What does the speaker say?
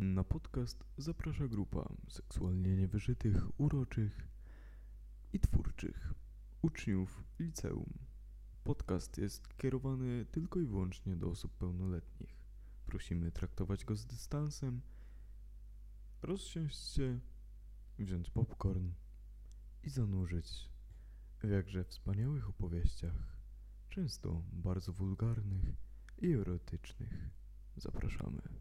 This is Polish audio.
Na podcast zaprasza grupa seksualnie niewyżytych, uroczych i twórczych uczniów liceum. Podcast jest kierowany tylko i wyłącznie do osób pełnoletnich. Prosimy traktować go z dystansem, rozsiąść się, wziąć popcorn i zanurzyć w jakże wspaniałych opowieściach, często bardzo wulgarnych i erotycznych. Zapraszamy.